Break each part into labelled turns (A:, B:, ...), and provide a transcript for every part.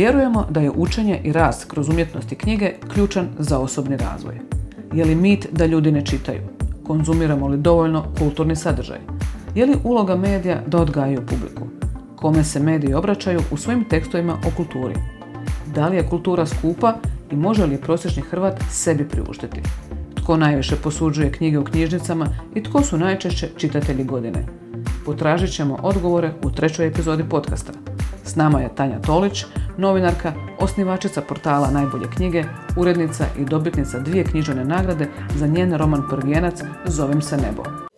A: Vjerujemo da je učenje i rast kroz umjetnosti knjige ključan za osobni razvoj. Je li mit da ljudi ne čitaju? Konzumiramo li dovoljno kulturni sadržaj? Je li uloga medija da odgajaju publiku? Kome se mediji obraćaju u svojim tekstovima o kulturi? Da li je kultura skupa i može li je prosječni Hrvat sebi priuštiti? Tko najviše posuđuje knjige u knjižnicama i tko su najčešće čitatelji godine? Potražit ćemo odgovore u trećoj epizodi podcasta. S nama je Tanja Tolić, novinarka, osnivačica portala Najbolje knjige, urednica i dobitnica dvije književne nagrade za njen roman Prvijenac Zovem se nebo.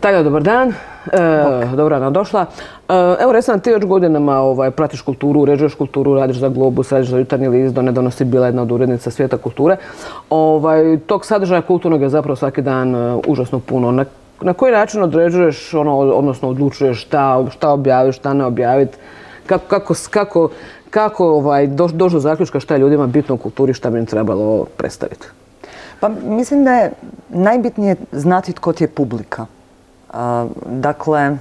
B: Tanja, dobar dan. E, dobro rana došla. E, evo, recimo, ti već godinama ovaj, pratiš kulturu, uređuješ kulturu, radiš za Globus, radiš za Jutarnji list, do nedavno si bila jedna od urednica svijeta kulture. Ovaj, tog sadržaja kulturnog je zapravo svaki dan e, užasno puno. Na, na koji način određuješ, ono, odnosno odlučuješ šta, šta objaviš, šta ne objaviti? Kako, kako, kako, kako ovaj, do zaključka šta je ljudima bitno u kulturi, šta bi im trebalo predstaviti?
C: Pa mislim da je najbitnije znati tko ti je publika. Dakle,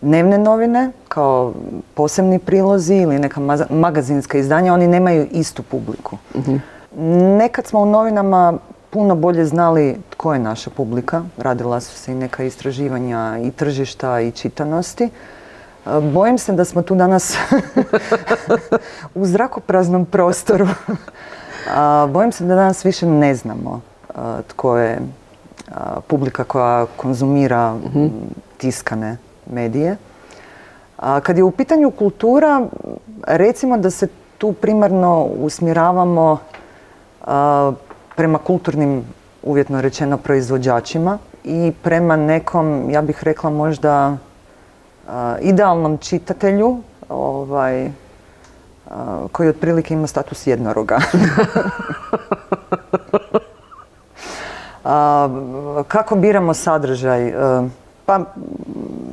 C: dnevne novine kao posebni prilozi ili neka magazinska izdanja, oni nemaju istu publiku. Mhm. Nekad smo u novinama puno bolje znali tko je naša publika. Radila su se i neka istraživanja i tržišta i čitanosti. Bojim se da smo tu danas u zrakopraznom prostoru. Bojim se da danas više ne znamo tko je publika koja konzumira mhm. tiskane medije. A kad je u pitanju kultura, recimo da se tu primarno usmjeravamo prema kulturnim, uvjetno rečeno, proizvođačima i prema nekom, ja bih rekla možda, idealnom čitatelju, ovaj, koji otprilike ima status jednoroga. Kako biramo sadržaj? E, pa,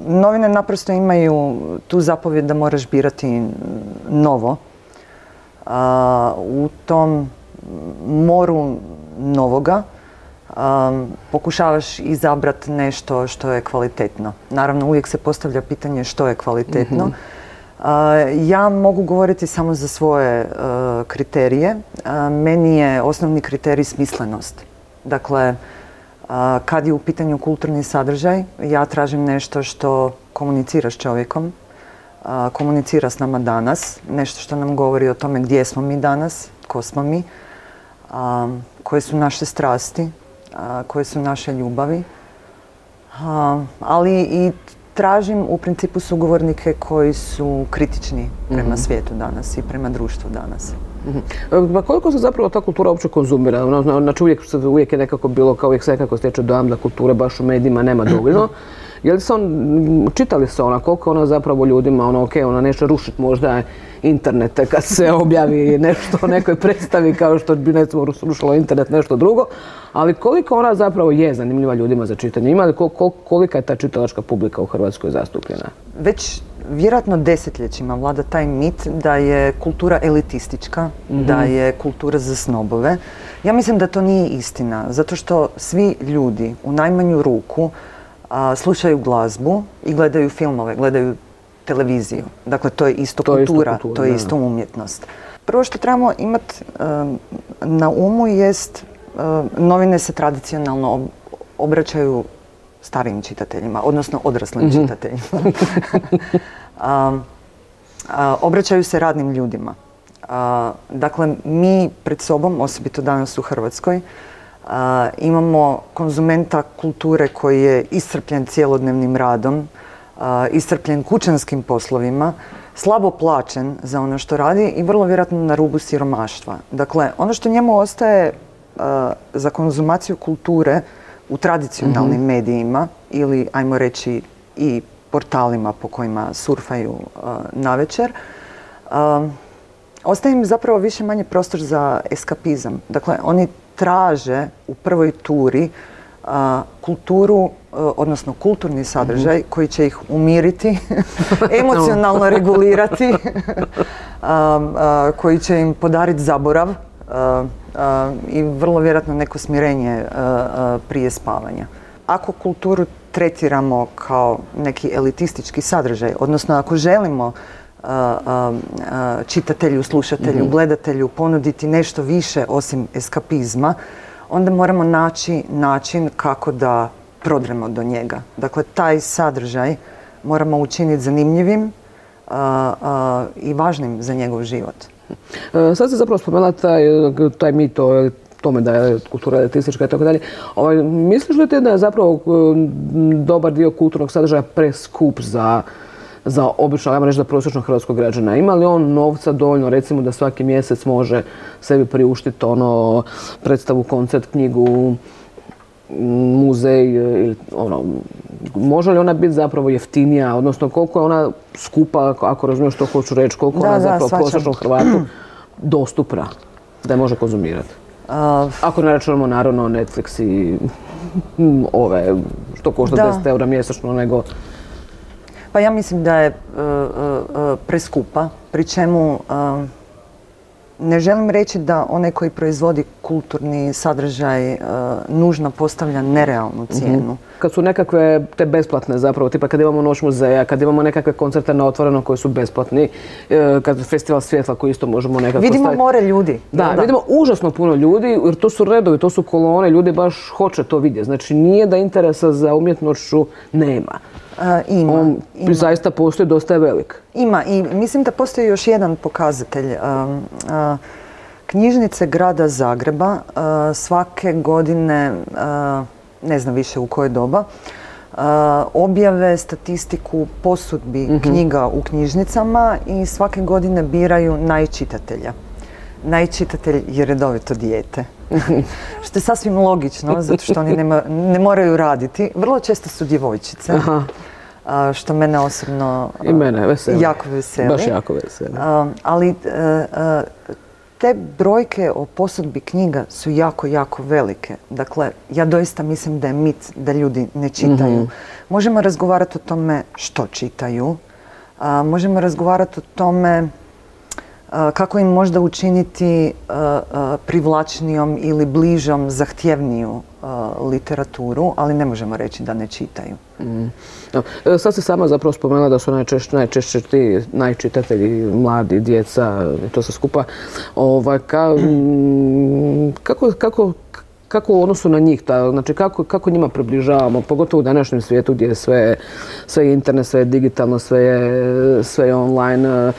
C: novine naprosto imaju tu zapovjed da moraš birati novo. U tom moru novoga pokušavaš izabrati nešto što je kvalitetno. Naravno, uvijek se postavlja pitanje što je kvalitetno. Mhm. Ja mogu govoriti samo za svoje e, kriterije. Meni je osnovni kriterij smislenost. Dakle, kad je u pitanju kulturni sadržaj, ja tražim nešto što komunicira s čovjekom, komunicira s nama danas, nešto što nam govori o tome gdje smo mi danas, tko smo mi, koje su naše strasti, koje su naše ljubavi, ali i tražim u principu sugovornike koji su kritični prema mhm. svijetu danas i prema društvu danas.
B: Pa koliko se zapravo ta kultura uopće konzumira? Ono, znači uvijek, uvijek je nekako bilo, kao uvijek se nekako stječe dojam da kulture baš u medijima nema dovoljno. Je li se on, čitali se ona, koliko ona zapravo ljudima, ono, ok, ona neće rušiti možda internete kad se objavi nešto o nekoj predstavi kao što bi recimo rušilo internet nešto drugo, ali koliko ona zapravo je zanimljiva ljudima za čitanje? Ima li kolika je ta čitalačka publika u Hrvatskoj zastupljena?
C: Već vjerojatno desetljećima vlada taj mit da je kultura elitistička, da mhm. je kultura za snobove. Ja mislim da to nije istina, zato što svi ljudi u najmanju ruku slušaju glazbu i gledaju filmove, gledaju televiziju. Dakle, to je isto kultura, to je isto umjetnost. Prvo što trebamo imati na umu jest novine se tradicionalno obraćaju starijim čitateljima, odnosno odraslim mhm. čitateljima. obraćaju se radnim ljudima. dakle, mi pred sobom, osobito danas u Hrvatskoj, imamo konzumenta kulture koji je iscrpljen cjelodnevnim radom, iscrpljen kućanskim poslovima, slabo plaćen za ono što radi i vrlo vjerojatno na rubu siromaštva. Dakle, ono što njemu ostaje za konzumaciju kulture u tradicionalnim mhm. medijima ili, ajmo reći, i portalima po kojima surfaju na večer, ostaje im zapravo više manje prostor za eskapizam. Dakle, oni traže u prvoj turi kulturu, odnosno kulturni sadržaj mhm. koji će ih umiriti, emocionalno regulirati, koji će im podariti zaborav i vrlo vjerojatno neko smirenje prije spavanja. Ako kulturu tretiramo kao neki elitistički sadržaj, odnosno ako želimo čitatelju, slušatelju, mhm. gledatelju ponuditi nešto više osim eskapizma, onda moramo naći način kako da prodremo do njega. Dakle, taj sadržaj moramo učiniti zanimljivim i važnim za njegov život.
B: E, sad se zapravo spomenula taj, taj mit o tome da je kultura elitistička i tako dalje. Ovaj, misliš li ti da je zapravo dobar dio kulturnog sadržaja preskup za za obično, ajmo reći, za prosječnog hrvatskog građana. Ima li on novca dovoljno, recimo, da svaki mjesec može sebi priuštiti ono, predstavu, koncert, knjigu, muzej ili ono, može li ona biti zapravo jeftinija, odnosno koliko je ona skupa, ako razumiješ što hoću reći, koliko da, ona zapravo prosječnom Hrvatu dostupna da je može konzumirati? Ako ne računamo naravno Netflix i ove, što košta da. 10 eura mjesečno, nego...
C: Pa ja mislim da je uh, uh, preskupa, pri čemu ne želim reći da onaj koji proizvodi kulturni sadržaj nužno postavlja nerealnu mhm. cijenu.
B: Kad su nekakve te besplatne zapravo, tipa kad imamo noć muzeja, kad imamo nekakve koncerte na otvoreno koji su besplatni, uh, kad festival svjetla koji isto možemo nekako
C: Vidimo more ljudi.
B: Da, vidimo užasno puno ljudi jer to su redovi, to su kolone, ljudi baš hoće to vidjeti. Znači nije da interesa za umjetnošću nema.
C: Ima.
B: On zaista postoji dosta je velik.
C: Ima i mislim da postoji još jedan pokazatelj. knjižnice grada Zagreba svake godine, ne znam više u koje doba, objave statistiku posudbi mhm. knjiga u knjižnicama i svake godine biraju najčitatelja. Najčitatelj je redovito dijete. što je sasvim logično, zato što oni ne moraju raditi. Vrlo često su djevojčice. što mene osobno
B: I mene veseli.
C: jako veseli.
B: Baš jako veseli.
C: ali e, e, te brojke o posudbi knjiga su jako, jako velike. Dakle, ja doista mislim da je mit da ljudi ne čitaju. Mhm. Možemo razgovarati o tome što čitaju. možemo razgovarati o tome kako im možda učiniti privlačnijom ili bližom, zahtjevniju literaturu, ali ne možemo reći da ne čitaju. Mm.
B: Sad se sama zapravo spomenula da su najčešće, najčešće ti najčitatelji, mladi, djeca to se skupa. Ovaj, kako, kako, kako u odnosu na njih, znači kako, kako njima približavamo, pogotovo u današnjem svijetu gdje je sve, sve internet, sve je digitalno, sve je, sve je online,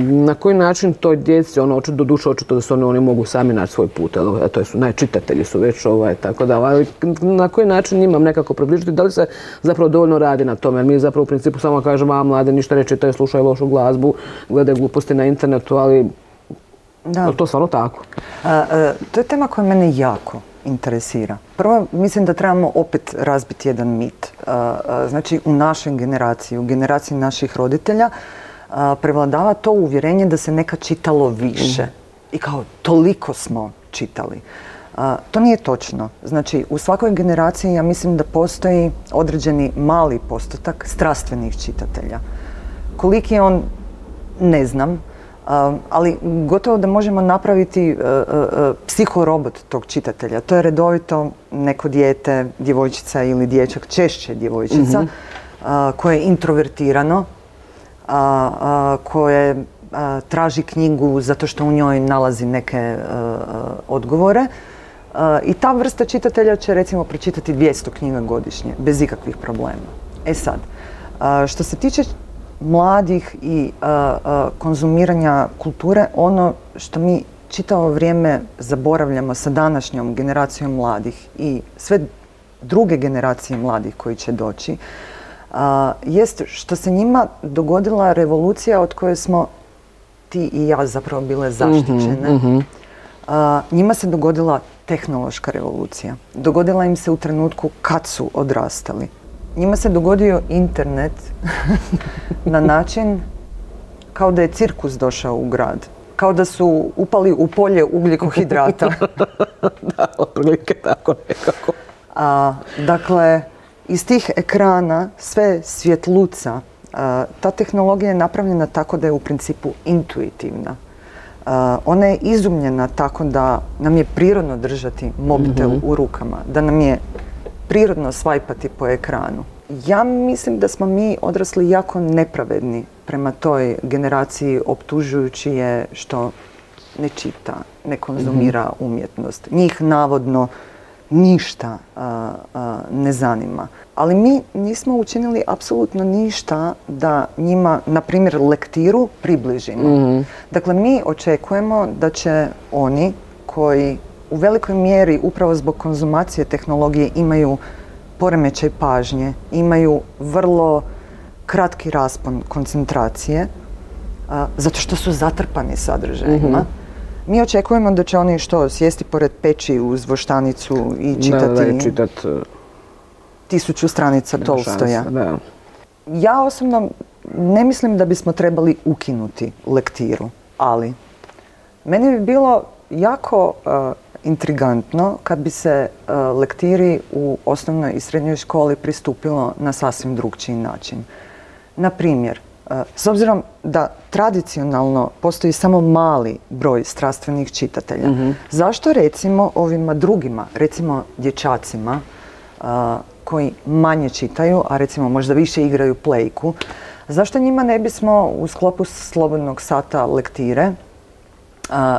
B: na koji način toj djeci, ono, do duše očito da su oni, oni mogu sami naći svoj put, to su najčitatelji su već, ovaj, tako da, ali na koji način njima nekako približiti, da li se zapravo dovoljno radi na tome, jer mi zapravo u principu samo kažemo, a mlade ništa ne čitaju, slušaju lošu glazbu, gledaju gluposti na internetu, ali da. to stvarno tako?
C: to je tema koja mene jako interesira. Prvo, mislim da trebamo opet razbiti jedan mit. znači, u našoj generaciji, u generaciji naših roditelja, prevladava to uvjerenje da se neka čitalo više. Mhm. I kao, toliko smo čitali. to nije točno. Znači, u svakoj generaciji ja mislim da postoji određeni mali postotak strastvenih čitatelja. Koliki je on, ne znam, ali gotovo da možemo napraviti uh, uh, psihorobot tog čitatelja. To je redovito neko dijete, djevojčica ili dječak, češće djevojčica, mhm. koje je introvertirano, koje traži knjigu zato što u njoj nalazi neke odgovore. I ta vrsta čitatelja će recimo pročitati 200 knjiga godišnje, bez ikakvih problema. E sad, što se tiče mladih i konzumiranja kulture, ono što mi čitavo vrijeme zaboravljamo sa današnjom generacijom mladih i sve druge generacije mladih koji će doći, jest što se njima dogodila revolucija od koje smo ti i ja zapravo bile zaštićene. Mhm, mhm. njima se dogodila tehnološka revolucija. Dogodila im se u trenutku kad su odrastali njima se dogodio internet na način kao da je cirkus došao u grad. Kao da su upali u polje ugljikohidrata.
B: da, otprilike tako nekako.
C: A, dakle, iz tih ekrana sve svjetluca, ta tehnologija je napravljena tako da je u principu intuitivna. ona je izumljena tako da nam je prirodno držati mobitel mhm. u rukama, da nam je prirodno svajpati po ekranu. Ja mislim da smo mi odrasli jako nepravedni prema toj generaciji optužujući je što ne čita, ne konzumira mhm. umjetnost. Njih navodno ništa ne zanima. Ali mi nismo učinili apsolutno ništa da njima, na primjer, lektiru približimo. Mhm. Dakle, mi očekujemo da će oni koji u velikoj mjeri upravo zbog konzumacije tehnologije imaju poremećaj pažnje, imaju vrlo kratki raspon koncentracije, zato što su zatrpani sadržajima. Mhm. Mi očekujemo da će oni što, sjesti pored peći uz voštanicu i čitati...
B: čitat, e,
C: tisuću stranica Tolstoja. Ja osobno ne mislim da bismo trebali ukinuti lektiru, ali meni bi bilo jako e, intrigantno kad bi se e, lektiri u osnovnoj i srednjoj školi pristupilo na sasvim drugčiji način. Na primjer, e, s obzirom da tradicionalno postoji samo mali broj strastvenih čitatelja, mhm. zašto recimo ovima drugima, recimo dječacima e, koji manje čitaju, a recimo možda više igraju plejku, zašto njima ne bismo u sklopu slobodnog sata lektire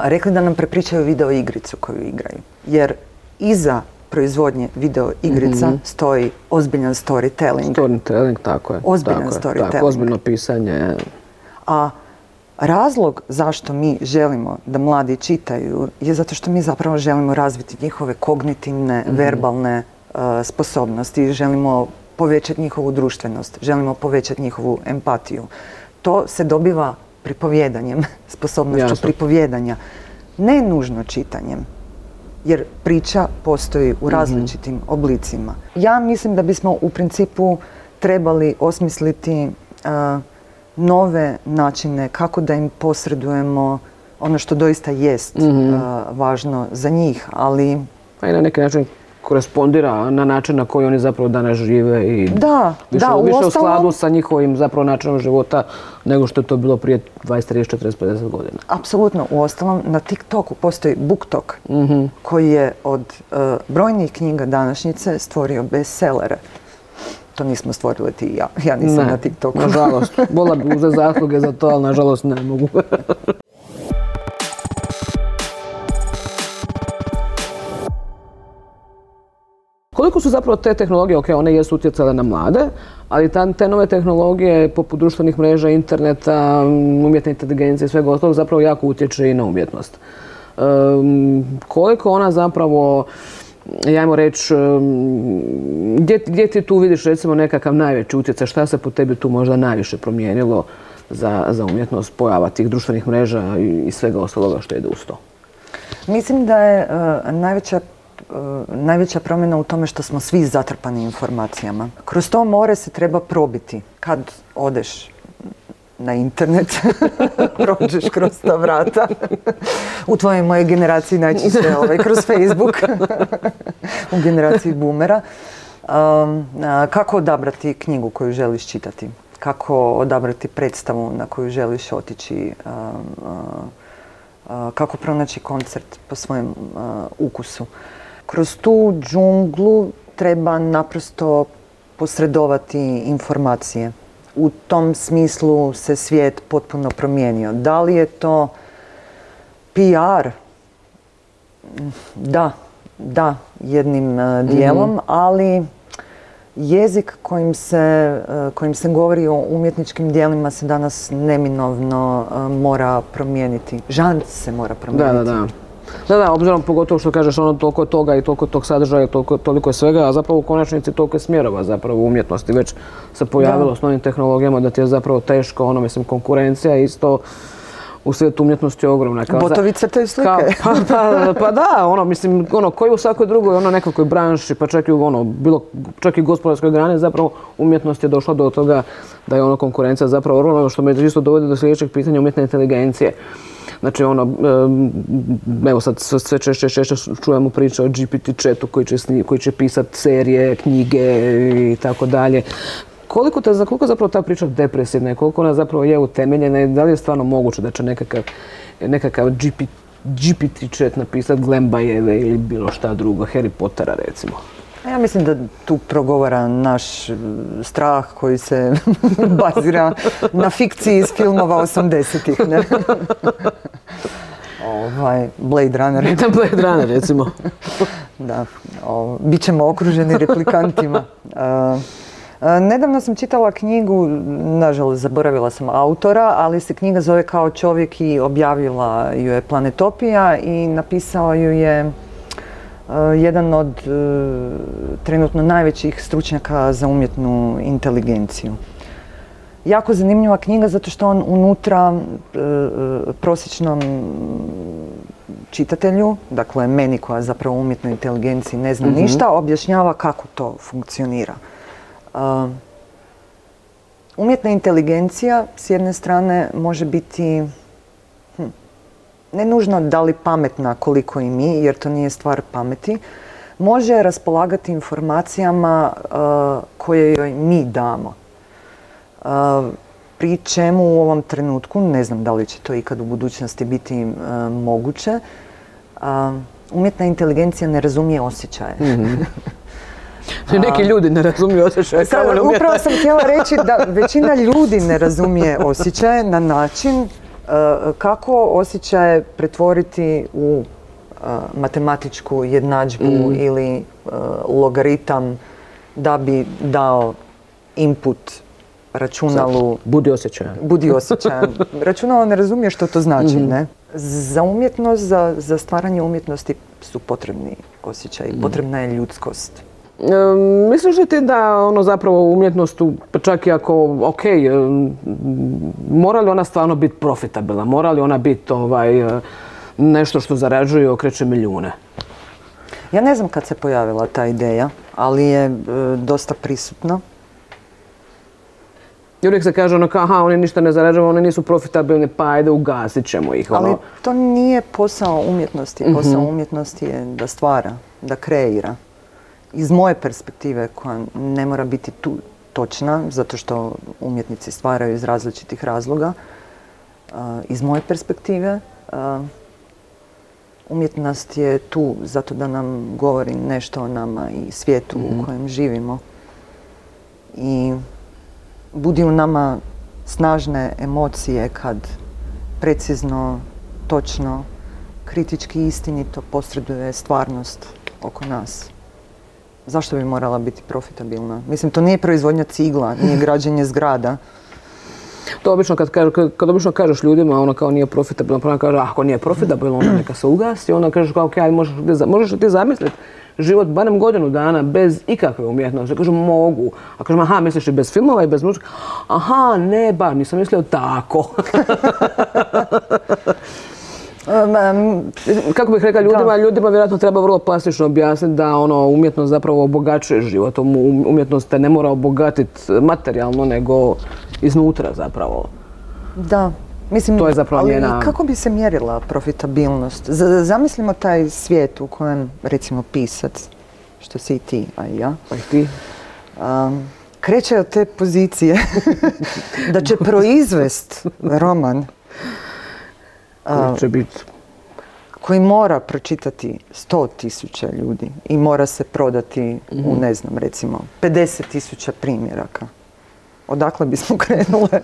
C: rekli da nam prepričaju video igricu koju igraju. Jer iza proizvodnje video igrica mhm. stoji ozbiljan storytelling.
B: Storytelling, tako je.
C: Ozbiljan storytelling. Tako,
B: ozbiljno pisanje.
C: A razlog zašto mi želimo da mladi čitaju je zato što mi zapravo želimo razviti njihove kognitivne, mhm. verbalne uh, sposobnosti. Želimo povećati njihovu društvenost, želimo povećati njihovu empatiju. To se dobiva pripovjedanjem, sposobnošću Jasno. pripovjedanja. Ne nužno čitanjem, jer priča postoji u mhm. različitim oblicima. Ja mislim da bismo u principu trebali osmisliti nove načine kako da im posredujemo ono što doista jest mhm. važno za njih, ali...
B: Pa i na neki način korespondira na način na koji oni zapravo danas žive i
C: da,
B: više, da, više u skladu sa njihovim zapravo načinom života nego što je to bilo prije 20, 30, 40, 50 godina.
C: Apsolutno. U ostalom na TikToku postoji BookTok mm koji je od uh, brojnih knjiga današnjice stvorio bestsellere. To nismo stvorili ti i ja. Ja nisam na TikToku.
B: Nažalost. Bola bi uzeti zasluge za to, ali nažalost ne mogu. Koliko su zapravo te tehnologije, ok, one jesu utjecale na mlade, ali te nove tehnologije poput društvenih mreža, interneta, umjetne inteligencije i svega ostalog zapravo jako utječe i na umjetnost. koliko ona zapravo, jajmo reći, gdje, ti tu vidiš recimo nekakav najveći utjecaj, šta se po tebi tu možda najviše promijenilo za, umjetnost, pojava tih društvenih mreža i, svega ostaloga što ide uz to?
C: Mislim da je uh, najveća E, najveća promjena u tome što smo svi zatrpani informacijama. Kroz to more se treba probiti. Kad odeš na internet, prođeš kroz ta vrata. U tvojoj mojoj generaciji najčešće ovaj, kroz Facebook. u generaciji boomera. Um, kako odabrati knjigu koju želiš čitati? Kako odabrati predstavu na koju želiš otići? Um, kako pronaći koncert po svojem ukusu? Kroz tu džunglu treba naprosto posredovati informacije. U tom smislu se svijet potpuno promijenio. Da li je to PR? Da, da, jednim e, dijelom, mhm. ali jezik kojim se, e, kojim se govori o umjetničkim dijelima se danas neminovno e, mora promijeniti. Žanr se mora promijeniti.
B: Da, da, da. Da, da, obzirom pogotovo što kažeš ono toliko toga i toliko tog sadržaja, toliko, toliko svega, a zapravo u konačnici toliko je smjerova zapravo umjetnosti već se pojavilo s novim tehnologijama da ti je zapravo teško, ono mislim konkurencija isto u svijetu umjetnosti je ogromna.
C: Botovice te slike.
B: pa, pa, pa, da, ono, mislim, ono, koji u svakoj drugoj, ono, nekakvoj branši, pa čak i u, ono, bilo, čak i gospodarskoj grani, zapravo umjetnost je došla do toga da je ono konkurencija zapravo ogromna, što me isto dovodi do sljedećeg pitanja umjetne inteligencije. Znači ono, evo sad sve češće češće čujemo priče o GPT chatu koji će, koji će pisati serije, knjige i tako dalje. Koliko, te, koliko zapravo ta priča depresivna i koliko ona zapravo je utemeljena i da li je stvarno moguće da će nekakav, nekakav GPT, GPT chat napisati Glembajeve ili bilo šta drugo, Harry Pottera recimo?
C: Ja mislim da tu progovara naš strah koji se bazira na fikciji iz filmova 80-ih. ovaj, Blade Runner.
B: Da, Blade Runner, recimo.
C: da, o, bit ćemo okruženi replikantima. nedavno sam čitala knjigu, nažalost zaboravila sam autora, ali se knjiga zove Kao čovjek i objavila ju je Planetopija i napisao ju je jedan od trenutno najvećih stručnjaka za umjetnu inteligenciju jako zanimljiva knjiga zato što on unutra e, e, prosječnom čitatelju, dakle meni koja zapravo u umjetnoj inteligenciji ne zna mhm. ništa, objašnjava kako to funkcionira. umjetna inteligencija s jedne strane može biti ne nužno da li pametna koliko i mi, jer to nije stvar pameti, može raspolagati informacijama koje joj mi damo pri čemu u ovom trenutku, ne znam da li će to ikad u budućnosti biti moguće, umjetna inteligencija ne razumije osjećaje. Mhm.
B: Neki ljudi ne razumiju osjećaje.
C: upravo sam htjela reći da većina ljudi ne razumije osjećaje na način kako osjećaje pretvoriti u matematičku jednadžbu mhm. ili logaritam da bi dao input računalu...
B: Budi osjećajan.
C: Budi osjećajan. Računalo ne razumije što to znači, mhm. ne? Za umjetnost, za, za stvaranje umjetnosti su potrebni osjećaji, mhm. potrebna je ljudskost.
B: Misliš li ti da ono zapravo umjetnost, pa čak i ako, ok, mora li ona stvarno biti profitabilna? Mora li ona biti ovaj, nešto što zarađuje i okreće milijune?
C: Ja ne znam kad se pojavila ta ideja, ali je e, dosta prisutna.
B: I uvijek se kaže ono kao, aha, oni ništa ne zarađuju, oni nisu profitabilni, pa ajde ugasit ćemo ih.
C: Ono. Ali to nije posao umjetnosti. Posao umjetnosti je da stvara, da kreira. Iz moje perspektive, koja ne mora biti tu točna, zato što umjetnici stvaraju iz različitih razloga, iz moje perspektive, umjetnost je tu zato da nam govori nešto o nama i svijetu u mhm. kojem živimo. I budi u nama snažne emocije kad precizno, točno, kritički istinito posreduje stvarnost oko nas. Zašto bi morala biti profitabilna? Mislim, to nije proizvodnja cigla, nije građenje zgrada.
B: To obično kad, kad, obično kažeš ljudima, ono kao nije profitabilno, pa ona kaže, ako nije profitabilno, onda neka se ugasi, onda kažeš kao, ok, možeš, možeš li ti zamisliti život barem godinu dana bez ikakve umjetnosti. Kažem, mogu. A kažem, aha, misliš i bez filmova i bez muzike? Aha, ne, bar, nisam mislio tako. Kako bih rekla ljudima, ljudima vjerojatno treba vrlo plastično objasniti da ono umjetnost zapravo obogaćuje život. Umjetnost te ne mora obogatiti materijalno, nego iznutra zapravo.
C: Da, Mislim,
B: to je zapravo ali
C: kako bi se mjerila profitabilnost? zamislimo taj svijet u kojem, recimo, pisac, što si i ti, a i ja.
B: Pa i ti.
C: kreće od te pozicije da će proizvest roman
B: koji će biti
C: koji mora pročitati sto tisuća ljudi i mora se prodati u, mhm. ne znam, recimo, 50 tisuća primjeraka odakle bismo krenule?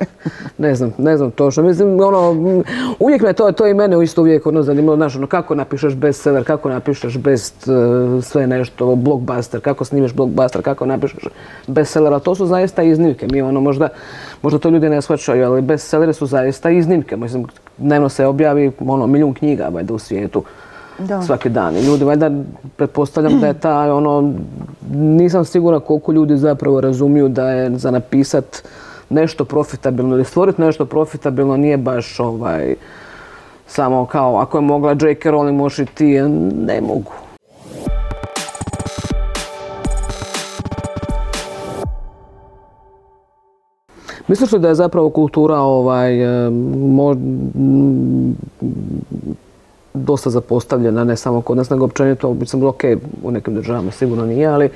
B: ne znam, ne znam to što mislim, ono, uvijek me to, to i mene isto uvijek ono zanimalo, znaš, ono, kako napišeš bestseller, kako napišeš best uh, sve nešto, blockbuster, kako snimeš blockbuster, kako napišeš bestseller, ali to su zaista iznimke. Mi ono, možda, možda to ljudi ne shvaćaju, ali bestsellere su zaista iznimke. Mislim, dnevno se objavi ono, milijun knjiga valjda u svijetu da. svaki dan. Ljudi, valjda, pretpostavljam da je ta, ono, nisam sigurna koliko ljudi zapravo razumiju da je za napisat nešto profitabilno ili stvoriti nešto profitabilno nije baš ovaj, samo kao ako je mogla J.K. Rowling možeš i ti, ne mogu. Misliš li da je zapravo kultura ovaj, dosta zapostavljena, ne samo kod nas, nego općenito, mislim, ok, u nekim državama sigurno nije, ali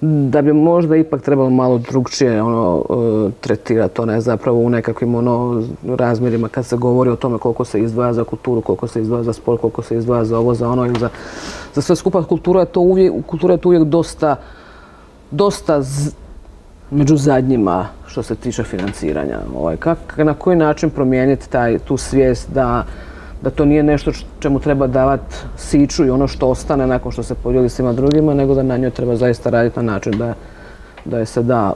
B: da bi možda ipak trebalo malo drugčije ono, e, tretirati to ne zapravo u nekakvim ono, razmjerima kad se govori o tome koliko se izdvaja za kulturu, koliko se izdvaja za sport, koliko se izdvaja za ovo, za ono ili za, za sve skupa. Kultura je to uvijek, kultura je to uvijek dosta, dosta među zadnjima što se tiče financiranja. Ovaj, kak, na koji način promijeniti taj, tu svijest da da to nije nešto čemu treba davati siču i ono što ostane nakon što se podijeli svima drugima, nego da na njoj treba zaista raditi na način da, da je se da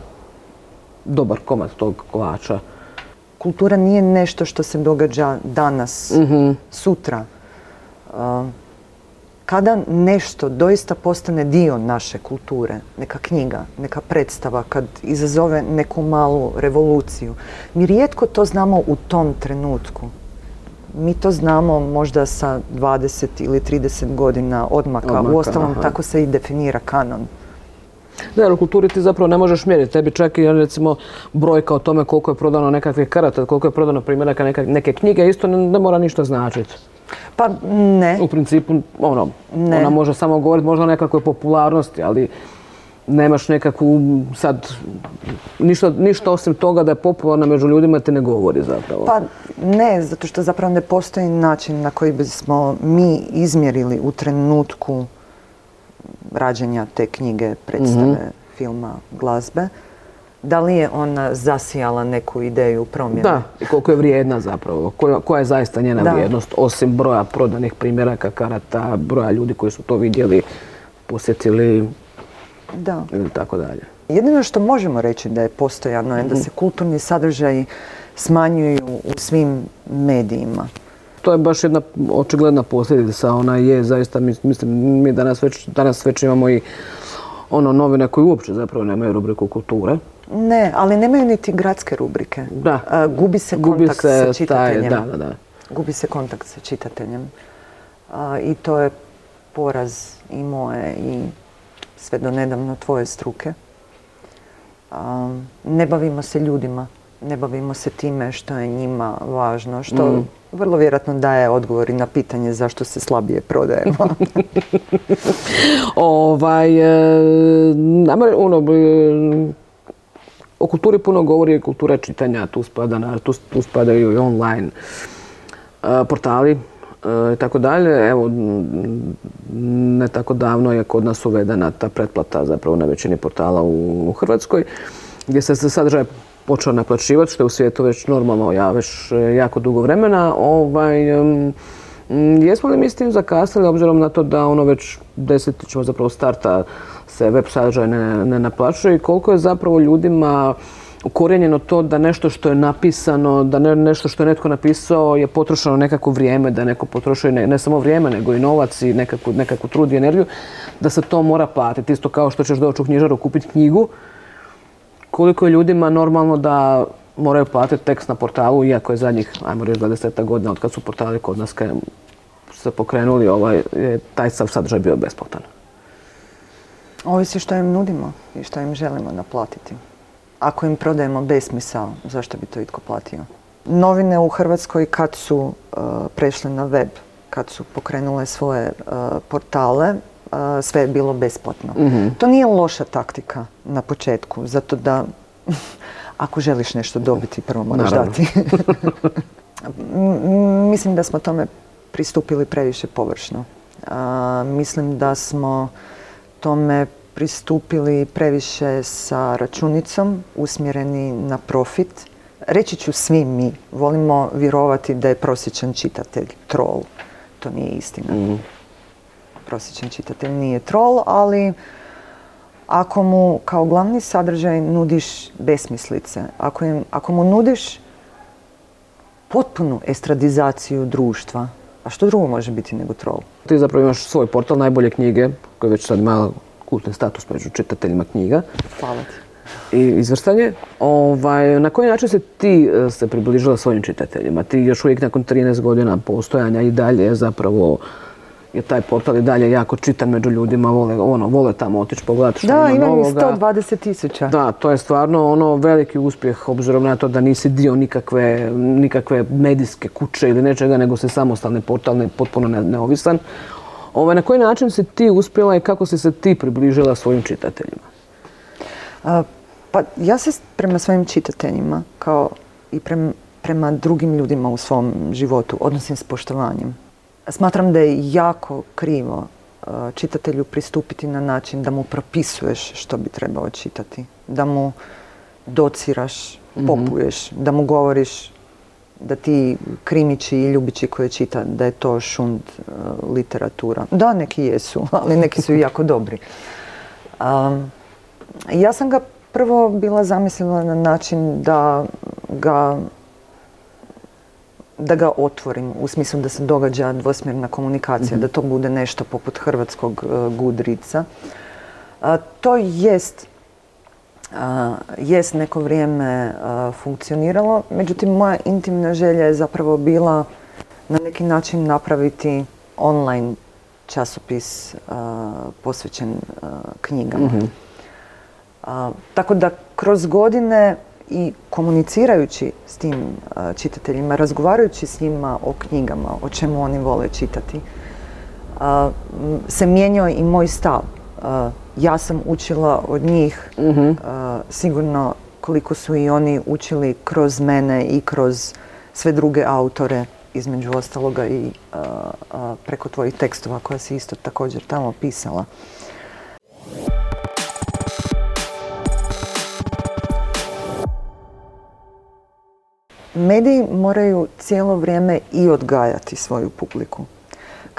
B: dobar komad tog kolača.
C: Kultura nije nešto što se događa danas, mhm. sutra. kada nešto doista postane dio naše kulture, neka knjiga, neka predstava, kad izazove neku malu revoluciju, mi rijetko to znamo u tom trenutku mi to znamo možda sa 20 ili 30 godina odmaka. U Uostalom, tako se i definira kanon.
B: Da, u kulturi ti zapravo ne možeš mjeriti. Tebi čak i recimo brojka o tome koliko je prodano nekakvih karata, koliko je prodano primjeraka neke, neke knjige, isto ne, mora ništa značiti.
C: Pa ne.
B: U principu, ono, ona može samo govoriti možda o nekakvoj popularnosti, ali nemaš nekakvu sad ništa, ništa osim toga da je popularna među ljudima te ne govori zapravo.
C: Pa ne, zato što zapravo ne postoji način na koji bismo mi izmjerili u trenutku rađenja te knjige, predstave, mhm. filma, glazbe. Da li je ona zasijala neku ideju promjene?
B: Da, i koliko je vrijedna zapravo, koja, koja je zaista njena vrijednost, osim broja prodanih primjeraka, karata, broja ljudi koji su to vidjeli, posjetili, da. ili tako dalje.
C: Jedino što možemo reći da je postojano je da se kulturni sadržaji smanjuju u svim medijima.
B: To je baš jedna očigledna posljedica, ona je zaista, mislim, mi danas već, danas već imamo i ono novine koje uopće zapravo nemaju rubriku kulture.
C: Ne, ali nemaju niti gradske rubrike.
B: Da.
C: gubi se kontakt sa čitateljem.
B: da, da, da.
C: Gubi se kontakt sa čitateljem. I to je poraz i moje i sve do nedavno tvoje struke. ne bavimo se ljudima, ne bavimo se time što je njima važno, što mm. vrlo vjerojatno daje odgovor i na pitanje zašto se slabije prodajemo.
B: ovaj, e, ono, o kulturi puno govori kultura čitanja, tu, spada, tu, tu spadaju i online e, portali i tako dalje. Evo, ne tako davno je kod nas uvedena ta pretplata zapravo na većini portala u, Hrvatskoj gdje se sadržaj počeo naplaćivati, što je u svijetu već normalno, ja već e, jako dugo vremena. Ovaj, jesmo li mi s tim zakasnili, obzirom na to da ono već desetljećima zapravo starta se web sadržaj ne, ne naplaćuje i koliko je zapravo ljudima ukorijenjeno to da nešto što je napisano, da nešto što je netko napisao je potrošeno nekako vrijeme, da neko potrošuje ne, samo vrijeme nego i novac i nekakvu, nekakvu trud i energiju, da se to mora platiti. Isto kao što ćeš doći u knjižaru kupiti knjigu, koliko je ljudima normalno da moraju platiti tekst na portalu, iako je zadnjih, ajmo reći, 20 godina od kad su portali kod nas se pokrenuli, ovaj, je taj sadržaj bio besplatan.
C: Ovisi što im nudimo i što im želimo naplatiti. Ako im prodajemo besmisao, zašto bi to itko platio? Novine u Hrvatskoj kad su uh, prešle na web, kad su pokrenule svoje uh, portale, uh, sve je bilo besplatno. Mhm. To nije loša taktika na početku, zato da ako želiš nešto dobiti, prvo moraš dati. mislim da smo tome pristupili previše površno. mislim da smo tome pristupili previše sa računicom, usmjereni na profit. Reći ću svi mi, volimo vjerovati da je prosječan čitatelj troll. To nije istina. Mm. Prosječan čitatelj nije troll, ali ako mu kao glavni sadržaj nudiš besmislice, ako, ako mu nudiš potpunu estradizaciju društva, a što drugo može biti nego troll?
B: Ti zapravo imaš svoj portal najbolje knjige, koji već sad malo kultni status među čitateljima knjiga.
C: Hvala
B: ti. I izvrstanje. Ovaj, na koji način se ti e, se približila svojim čitateljima? Ti još uvijek nakon 13 godina postojanja i dalje zapravo je taj portal i dalje jako čitan među ljudima, vole, ono, vole tamo otići pogledati što
C: da,
B: ima
C: novoga. Da, 120 tisuća.
B: Da, to je stvarno ono veliki uspjeh obzirom na to da nisi dio nikakve, nikakve medijske kuće ili nečega, nego si samostalni portal, potpuno neovisan. Ovaj, na koji način si ti uspjela i kako si se ti približila svojim čitateljima?
C: Pa ja se prema svojim čitateljima kao i prema, drugim ljudima u svom životu odnosim s poštovanjem. Smatram da je jako krivo čitatelju pristupiti na način da mu propisuješ što bi trebao čitati. Da mu dociraš, mhm. popuješ, da mu govoriš da ti krimići i ljubići koje čita, da je to šund literatura. Da, neki jesu, ali neki su jako dobri. ja sam ga prvo bila zamislila na način da ga da ga otvorim, u smislu da se događa dvosmjerna komunikacija, mhm. da to bude nešto poput hrvatskog uh, gudrica. to jest jest neko vrijeme funkcioniralo, međutim moja intimna želja je zapravo bila na neki način napraviti online časopis posvećen knjigama. Mhm. tako da kroz godine i komunicirajući s tim čitateljima, razgovarajući s njima o knjigama, o čemu oni vole čitati, se mijenjao i moj stav ja sam učila od njih mhm. sigurno koliko su i oni učili kroz mene i kroz sve druge autore između ostaloga i preko tvojih tekstova koja si isto također tamo pisala. Mediji moraju cijelo vrijeme i odgajati svoju publiku.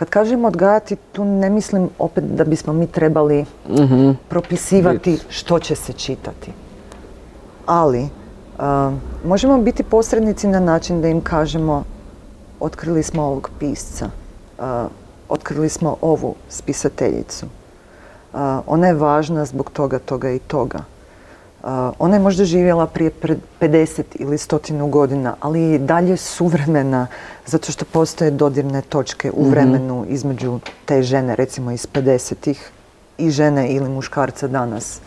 C: Kad kažem odgajati, tu ne mislim opet da bismo mi trebali mhm. propisivati što će se čitati. Ali možemo biti posrednici na način da im kažemo otkrili smo ovog pisca, otkrili smo ovu spisateljicu. ona je važna zbog toga, toga i toga ona je možda živjela prije 50 ili stotinu godina, ali je dalje suvremena zato što postoje dodirne točke u mhm. vremenu između te žene, recimo iz 50-ih i žene ili muškarca danas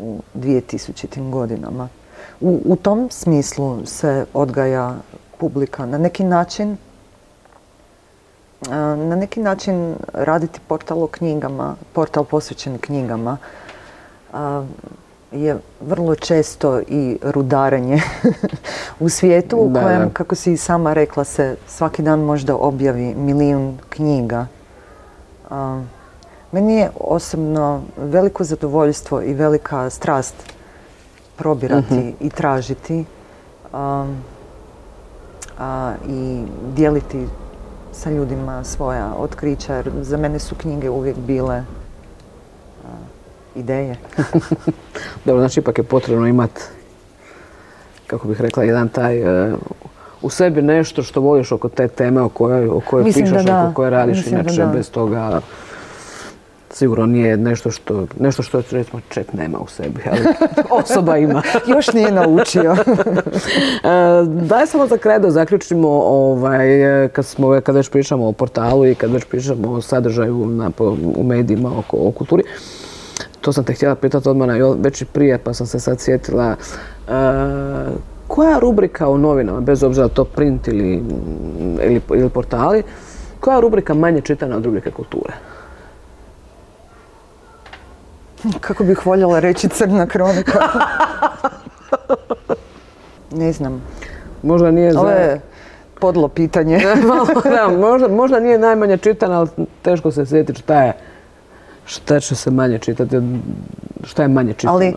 C: u 2000. godinama. U, u tom smislu se odgaja publika. Na neki način na neki način raditi portal o knjigama, portal posvećen knjigama, je vrlo često i rudarenje u svijetu u kojem, kako si i sama rekla, se svaki dan možda objavi milijun knjiga. meni je osobno veliko zadovoljstvo i velika strast probirati mhm. i tražiti i dijeliti sa ljudima svoja otkrića, jer za mene su knjige uvijek bile ideje.
B: Dobro, znači ipak je potrebno imati, kako bih rekla, jedan taj e, u sebi nešto što voliš oko te teme o kojoj, o kojoj pišeš, oko koje radiš, inače bez toga sigurno nije nešto što, nešto što recimo čet nema u sebi, ali osoba ima.
C: Još nije naučio.
B: E, daj samo za kraj da zaključimo ovaj, kad, smo, kad već pričamo o portalu i kad već pričamo o sadržaju na, u medijima, oko, o kulturi to sam te htjela pitati odmah već i prije, pa sam se sad sjetila. E, koja rubrika u novinama, bez obzira to print ili, ili, portali, koja rubrika manje čitana od rubrike kulture?
C: Kako bih voljela reći crna kronika. ne znam.
B: Možda nije za...
C: Ovo je podlo pitanje.
B: možda, možda nije najmanje čitana, ali teško se sjetiti šta je šta će se manje čitati, šta je manje čitano. Ali...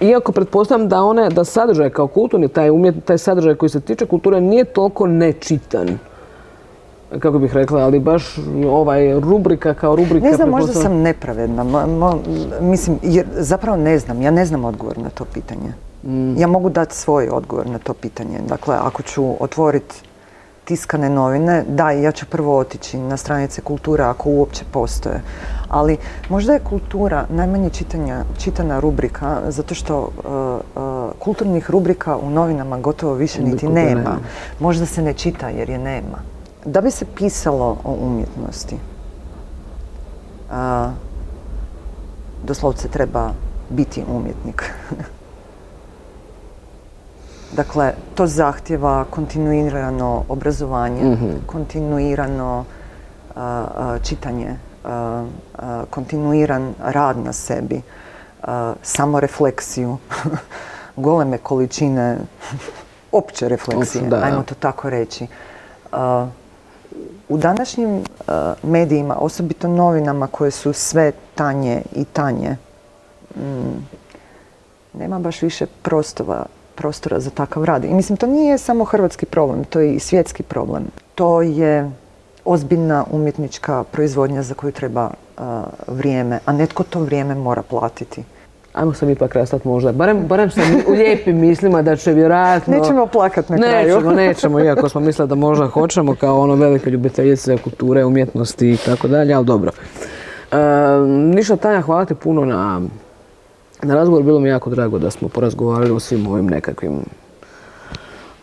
B: Iako pretpostavljam da one, da sadržaj kao kulturni, taj, taj sadržaj koji se tiče kulture nije toliko nečitan kako bih rekla, ali baš ovaj rubrika kao rubrika...
C: Ne znam, možda sam nepravedna. mislim, jer zapravo ne znam. Ja ne znam odgovor na to pitanje. Mm. Ja mogu dati svoj odgovor na to pitanje. Dakle, ako ću otvoriti tiskane novine, da, ja ću prvo otići na stranice kulture ako uopće postoje. Ali možda je kultura najmanje čitanja, čitana rubrika, zato što uh, uh, kulturnih rubrika u novinama gotovo više niti nema. Možda se ne čita jer je nema. Da bi se pisalo o umjetnosti, uh, doslovce treba biti umjetnik. Dakle, to zahtjeva kontinuirano obrazovanje, mhm. kontinuirano čitanje, kontinuiran rad na sebi, samorefleksiju, goleme količine opće refleksije,
B: Opće, da.
C: ajmo to tako reći. U današnjim medijima, osobito novinama koje su sve tanje i tanje, mm, nema baš više prostora, prostora za takav rad. I mislim, to nije samo hrvatski problem, to je i svjetski problem. To je ozbiljna umjetnička proizvodnja za koju treba a, vrijeme, a netko to vrijeme mora platiti.
B: Ajmo sam ipak rastati možda. Barem, barem sam u lijepim mislima da će vjerojatno...
C: Nećemo plakat na kraju.
B: Nećemo, nećemo, iako smo mislili da možda hoćemo kao ono velike ljubiteljice kulture, umjetnosti i tako dalje, ali dobro. E, ništa Tanja, hvala ti puno na, na razgovor. Bilo mi jako drago da smo porazgovarali o svim ovim nekakvim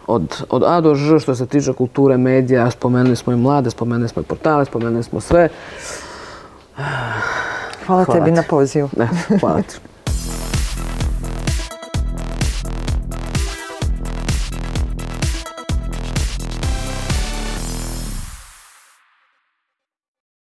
B: od, od A do Ž što se tiče kulture, medija, spomenuli smo i mlade, spomenuli smo i portale, spomenuli smo sve.
C: Hvala,
B: Hvala
C: tebi na pozivu.
B: Ne, hvala ti.